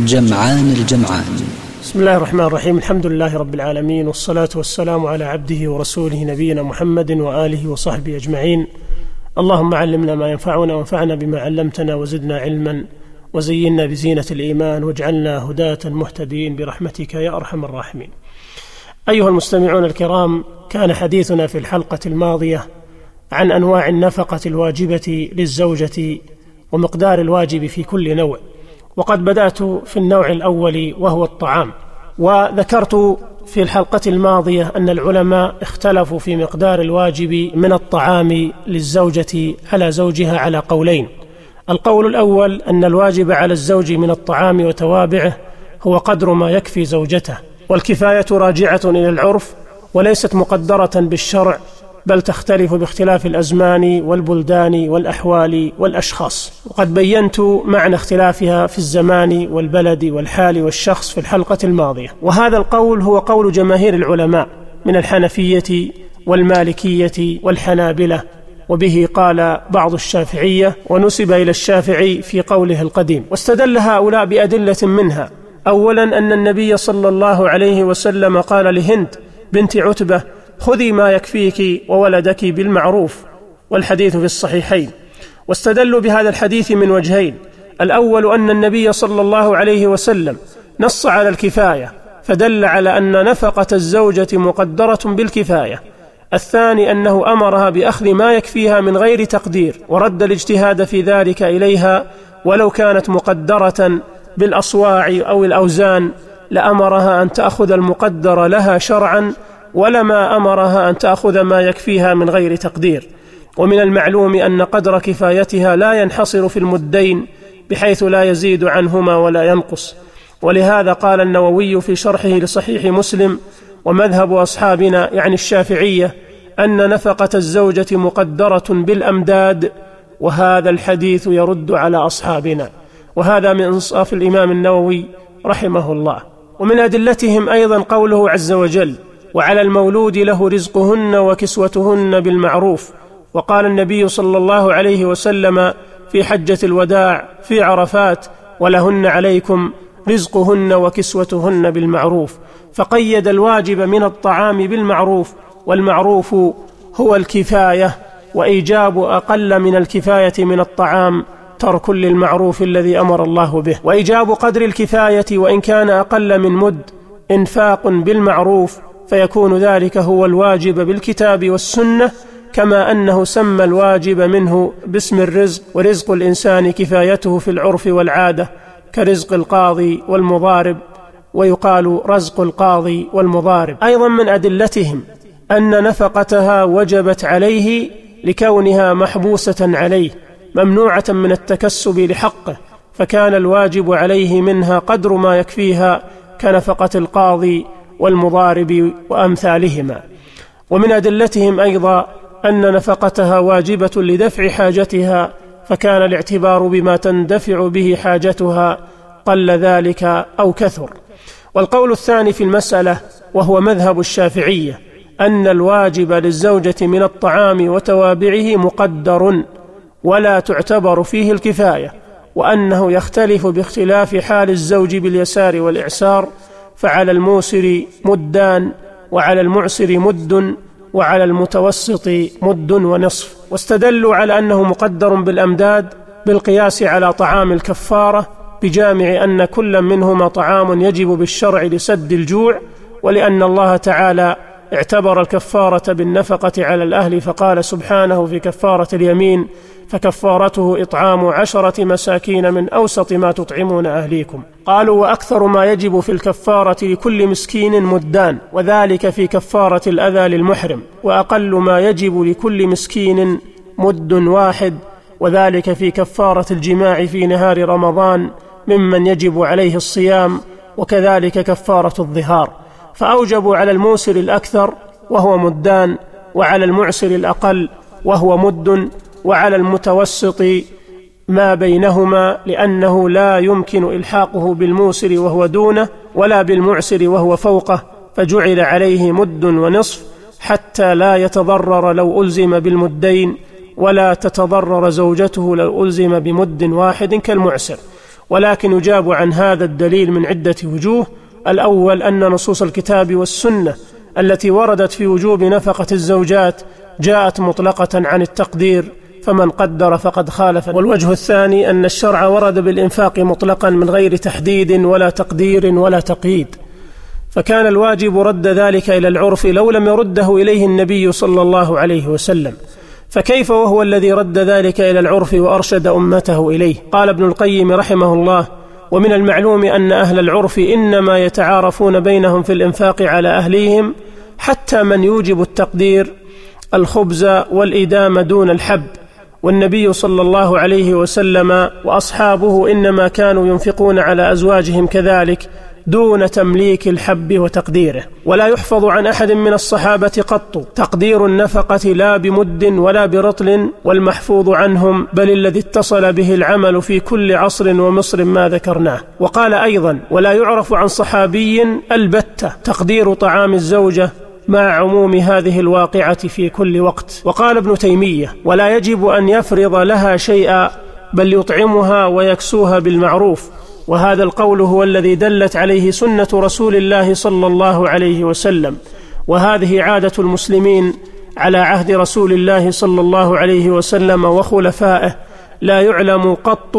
جمعان الجمعان. بسم الله الرحمن الرحيم. الحمد لله رب العالمين والصلاة والسلام على عبده ورسوله نبينا محمد وآله وصحبه أجمعين. اللهم علمنا ما ينفعنا وانفعنا بما علمتنا وزدنا علما وزينا بزينة الإيمان واجعلنا هداة مهتدين برحمتك يا أرحم الراحمين. أيها المستمعون الكرام كان حديثنا في الحلقة الماضية عن أنواع النفقة الواجبة للزوجة ومقدار الواجب في كل نوع. وقد بدأت في النوع الأول وهو الطعام. وذكرت في الحلقة الماضية أن العلماء اختلفوا في مقدار الواجب من الطعام للزوجة على زوجها على قولين. القول الأول أن الواجب على الزوج من الطعام وتوابعه هو قدر ما يكفي زوجته والكفاية راجعة إلى العرف وليست مقدرة بالشرع بل تختلف باختلاف الأزمان والبلدان والأحوال والأشخاص. وقد بينت معنى اختلافها في الزمان والبلد والحال والشخص في الحلقة الماضية. وهذا القول هو قول جماهير العلماء من الحنفية والمالكية والحنابلة. وبه قال بعض الشافعية ونسب إلى الشافعي في قوله القديم واستدل هؤلاء بأدلة منها. اولا أن النبي صلى الله عليه وسلم قال لهند بنت عتبة خذي ما يكفيك وولدك بالمعروف والحديث في الصحيحين. واستدلوا بهذا الحديث من وجهين. الأول أن النبي صلى الله عليه وسلم نص على الكفاية فدل على أن نفقة الزوجة مقدرة بالكفاية. الثاني أنه أمرها بأخذ ما يكفيها من غير تقدير ورد الاجتهاد في ذلك إليها. ولو كانت مقدرة بالأصواع أو الأوزان لأمرها أن تأخذ المقدر لها شرعا ولما أمرها أن تأخذ ما يكفيها من غير تقدير. ومن المعلوم أن قدر كفايتها لا ينحصر في المدين بحيث لا يزيد عنهما ولا ينقص. ولهذا قال النووي في شرحه لصحيح مسلم ومذهب أصحابنا يعني الشافعية أن نفقة الزوجة مقدرة بالأمداد وهذا الحديث يرد على أصحابنا. وهذا من إنصاف الإمام النووي رحمه الله. ومن أدلتهم أيضا قوله عز وجل وعلى المولود له رزقهن وكسوتهن بالمعروف. وقال النبي صلى الله عليه وسلم في حجة الوداع في عرفات ولهن عليكم رزقهن وكسوتهن بالمعروف فقيد الواجب من الطعام بالمعروف والمعروف هو الكفاية وإيجاب أقل من الكفاية من الطعام ترك للمعروف الذي أمر الله به. وإيجاب قدر الكفاية وإن كان أقل من مد إنفاق بالمعروف فيكون ذلك هو الواجب بالكتاب والسنة كما أنه سمى الواجب منه باسم الرزق ورزق الإنسان كفايته في العرف والعادة كرزق القاضي والمضارب ويقال رزق القاضي والمضارب. أيضا من أدلتهم أن نفقتها وجبت عليه لكونها محبوسة عليه ممنوعة من التكسب لحقه فكان الواجب عليه منها قدر ما يكفيها كنفقة القاضي والمضارب وأمثالهما. ومن أدلتهم أيضا أن نفقتها واجبة لدفع حاجتها فكان الاعتبار بما تندفع به حاجتها قل ذلك أو كثر. والقول الثاني في المسألة وهو مذهب الشافعية أن الواجب للزوجة من الطعام وتوابعه مقدر ولا تعتبر فيه الكفاية وأنه يختلف باختلاف حال الزوج باليسار والإعسار فعلى الموسر مدان وعلى المعسر مد وعلى المتوسط مد ونصف. واستدلوا على أنه مقدر بالأمداد بالقياس على طعام الكفارة بجامع أن كل منهما طعام يجب بالشرع لسد الجوع ولأن الله تعالى اعتبر الكفارة بالنفقة على الأهل فقال سبحانه في كفارة اليمين فكفارته إطعام عشرة مساكين من أوسط ما تطعمون أهليكم. قالوا وأكثر ما يجب في الكفارة لكل مسكين مدان وذلك في كفارة الأذى للمحرم وأقل ما يجب لكل مسكين مد واحد وذلك في كفارة الجماع في نهار رمضان ممن يجب عليه الصيام وكذلك كفارة الظهار. فأوجبوا على الموسر الأكثر وهو مدان وعلى المعسر الأقل وهو مد وعلى المتوسط ما بينهما لأنه لا يمكن إلحاقه بالموسر وهو دونه ولا بالمعسر وهو فوقه فجعل عليه مد ونصف حتى لا يتضرر لو ألزم بالمدين ولا تتضرر زوجته لو ألزم بمد واحد كالمعسر. ولكن يجاب عن هذا الدليل من عدة وجوه. الأول أن نصوص الكتاب والسنة التي وردت في وجوب نفقة الزوجات جاءت مطلقة عن التقدير فمن قدر فقد خالف. والوجه الثاني أن الشرع ورد بالإنفاق مطلقا من غير تحديد ولا تقدير ولا تقييد. فكان الواجب رد ذلك إلى العرف لو لم يرده إليه النبي صلى الله عليه وسلم. فكيف وهو الذي رد ذلك إلى العرف وأرشد أمته إليه؟ قال ابن القيم رحمه الله ومن المعلوم أن أهل العرف إنما يتعارفون بينهم في الإنفاق على أهليهم حتى من يوجب التقدير الخبز والإدام دون الحب. والنبي صلى الله عليه وسلم وأصحابه إنما كانوا ينفقون على أزواجهم كذلك دون تمليك الحب وتقديره. ولا يحفظ عن أحد من الصحابة قط تقدير النفقة لا بمد ولا برطل والمحفوظ عنهم بل الذي اتصل به العمل في كل عصر ومصر ما ذكرناه. وقال أيضا ولا يعرف عن صحابي البتة تقدير طعام الزوجة مع عموم هذه الواقعة في كل وقت. وقال ابن تيمية ولا يجب أن يفرض لها شيئا بل يطعمها ويكسوها بالمعروف. وهذا القول هو الذي دلت عليه سنة رسول الله صلى الله عليه وسلم. وهذه عادة المسلمين على عهد رسول الله صلى الله عليه وسلم وخلفائه. لا يعلم قط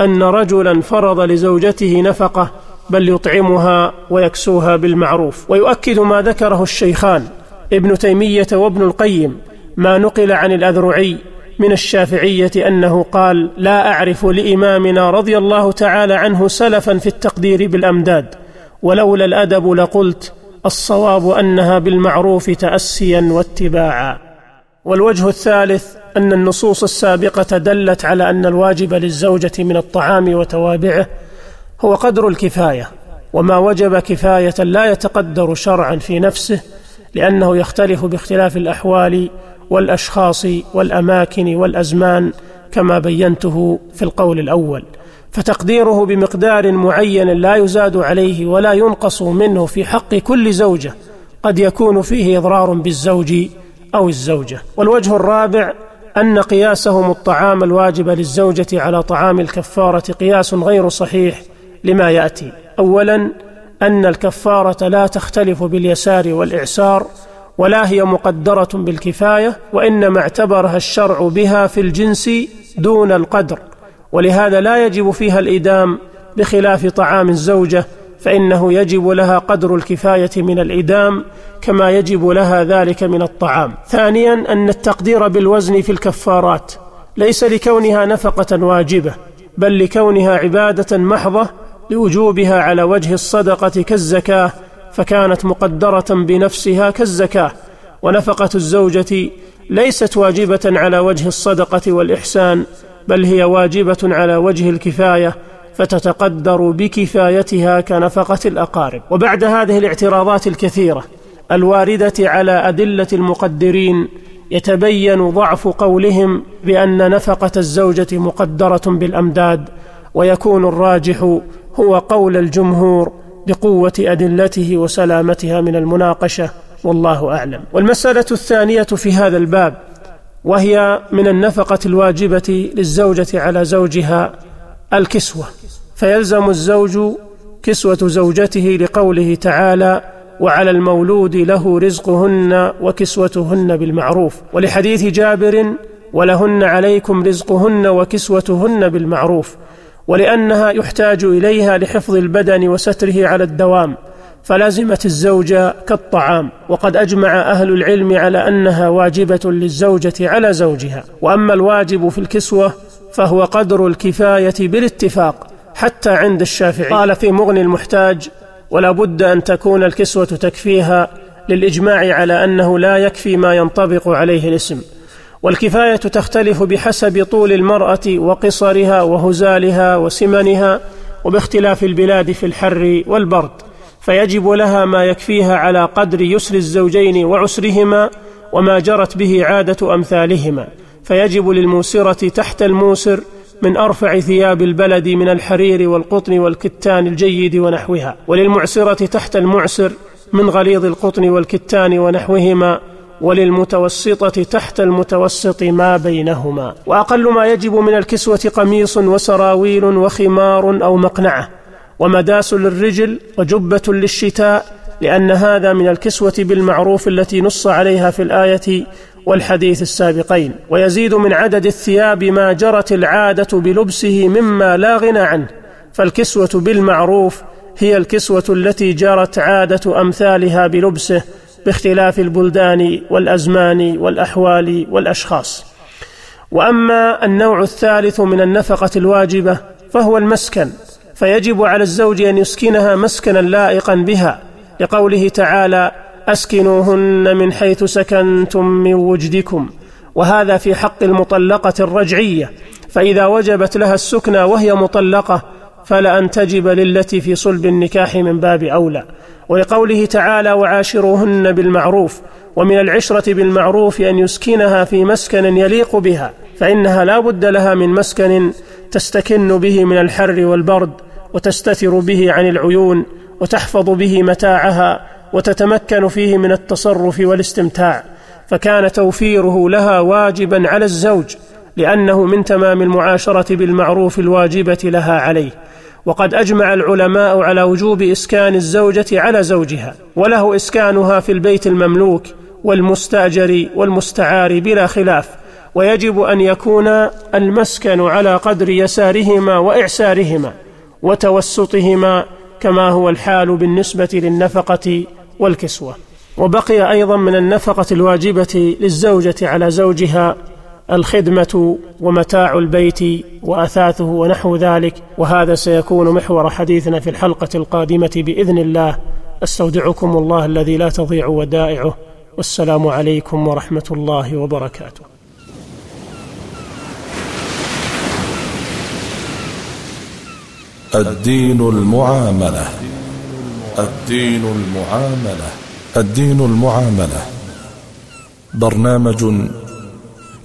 أن رجلا فرض لزوجته نفقة بل يطعمها ويكسوها بالمعروف. ويؤكد ما ذكره الشيخان ابن تيمية وابن القيم ما نقل عن الأذرعي من الشافعية أنه قال لا أعرف لإمامنا رضي الله تعالى عنه سلفا في التقدير بالأمداد ولولا الأدب لقلت الصواب أنها بالمعروف تاسيا واتباعا. والوجه الثالث أن النصوص السابقة دلت على أن الواجب للزوجة من الطعام وتوابعه هو قدر الكفاية وما وجب كفاية لا يتقدر شرعا في نفسه لأنه يختلف باختلاف الأحوال والأشخاص والأماكن والأزمان كما بينته في القول الأول. فتقديره بمقدار معين لا يزاد عليه ولا ينقص منه في حق كل زوجة قد يكون فيه إضرار بالزوج أو الزوجة. والوجه الرابع أن قياسهم الطعام الواجب للزوجة على طعام الكفارة قياس غير صحيح لما يأتي. اولا أن الكفارة لا تختلف باليسار والإعسار ولا هي مقدرة بالكفاية وإنما اعتبرها الشرع بها في الجنس دون القدر. ولهذا لا يجب فيها الإدام بخلاف طعام الزوجة فإنه يجب لها قدر الكفاية من الإدام كما يجب لها ذلك من الطعام. ثانيا أن التقدير بالوزن في الكفارات ليس لكونها نفقة واجبة بل لكونها عبادة محضة لوجوبها على وجه الصدقة كالزكاة فكانت مقدرة بنفسها كالزكاة ونفقة الزوجة ليست واجبة على وجه الصدقة والإحسان بل هي واجبة على وجه الكفاية فتتقدر بكفايتها كنفقة الأقارب. وبعد هذه الاعتراضات الكثيرة الواردة على أدلة المقدرين يتبين ضعف قولهم بأن نفقة الزوجة مقدرة بالأمداد ويكون الراجح هو قول الجمهور بقوة أدلته وسلامتها من المناقشة والله أعلم. والمسألة الثانية في هذا الباب وهي من النفقة الواجبة للزوجة على زوجها الكسوة. فيلزم الزوج كسوة زوجته لقوله تعالى وعلى المولود له رزقهن وكسوتهن بالمعروف ولحديث جابر ولهن عليكم رزقهن وكسوتهن بالمعروف ولأنها يحتاج إليها لحفظ البدن وستره على الدوام فلازمت الزوجه كالطعام. وقد أجمع أهل العلم على أنها واجبة للزوجة على زوجها. وأما الواجب في الكسوة فهو قدر الكفاية بالاتفاق حتى عند الشافعي. قال في مغني المحتاج ولا بد أن تكون الكسوة تكفيها للإجماع على أنه لا يكفي ما ينطبق عليه الاسم والكفاية تختلف بحسب طول المرأة وقصرها وهزالها وسمنها وباختلاف البلاد في الحر والبرد. فيجب لها ما يكفيها على قدر يسر الزوجين وعسرهما وما جرت به عادة أمثالهما. فيجب للموسرة تحت الموسر من أرفع ثياب البلد من الحرير والقطن والكتان الجيد ونحوها وللمعسرة تحت المعسر من غليظ القطن والكتان ونحوهما وللمتوسطة تحت المتوسط ما بينهما. وأقل ما يجب من الكسوة قميص وسراويل وخمار أو مقنعة. ومداس للرجل وجبة للشتاء لأن هذا من الكسوة بالمعروف التي نص عليها في الآية والحديث السابقين. ويزيد من عدد الثياب ما جرت العادة بلبسه مما لا غنى عنه. فالكسوة بالمعروف هي الكسوة التي جرت عادة أمثالها بلبسه باختلاف البلدان والأزمان والأحوال والأشخاص. وأما النوع الثالث من النفقة الواجبة فهو المسكن فيجب على الزوج أن يسكنها مسكنا لائقا بها لقوله تعالى أسكنوهن من حيث سكنتم من وجدكم. وهذا في حق المطلقة الرجعية فإذا وجبت لها السكنى وهي مطلقة فلأن تجب للتي في صلب النكاح من باب أولى. ولقوله تعالى وعاشروهن بالمعروف ومن العشرة بالمعروف أن يسكنها في مسكن يليق بها فإنها لا بد لها من مسكن تستكن به من الحر والبرد وتستتر به عن العيون وتحفظ به متاعها وتتمكن فيه من التصرف والاستمتاع. فكان توفيره لها واجبا على الزوج لأنه من تمام المعاشرة بالمعروف الواجبة لها عليه. وقد أجمع العلماء على وجوب إسكان الزوجة على زوجها وله إسكانها في البيت المملوك والمستأجر والمستعار بلا خلاف ويجب أن يكون المسكن على قدر يسارهما وإعسارهما وتوسطهما كما هو الحال بالنسبة للنفقة والكسوة. وبقي أيضا من النفقة الواجبة للزوجة على زوجها الخدمة ومتاع البيت وأثاثه ونحو ذلك وهذا سيكون محور حديثنا في الحلقة القادمة بإذن الله. أستودعكم الله الذي لا تضيع ودائعه. والسلام عليكم ورحمة الله وبركاته. الدين المعاملة. الدين المعاملة. الدين المعاملة. برنامج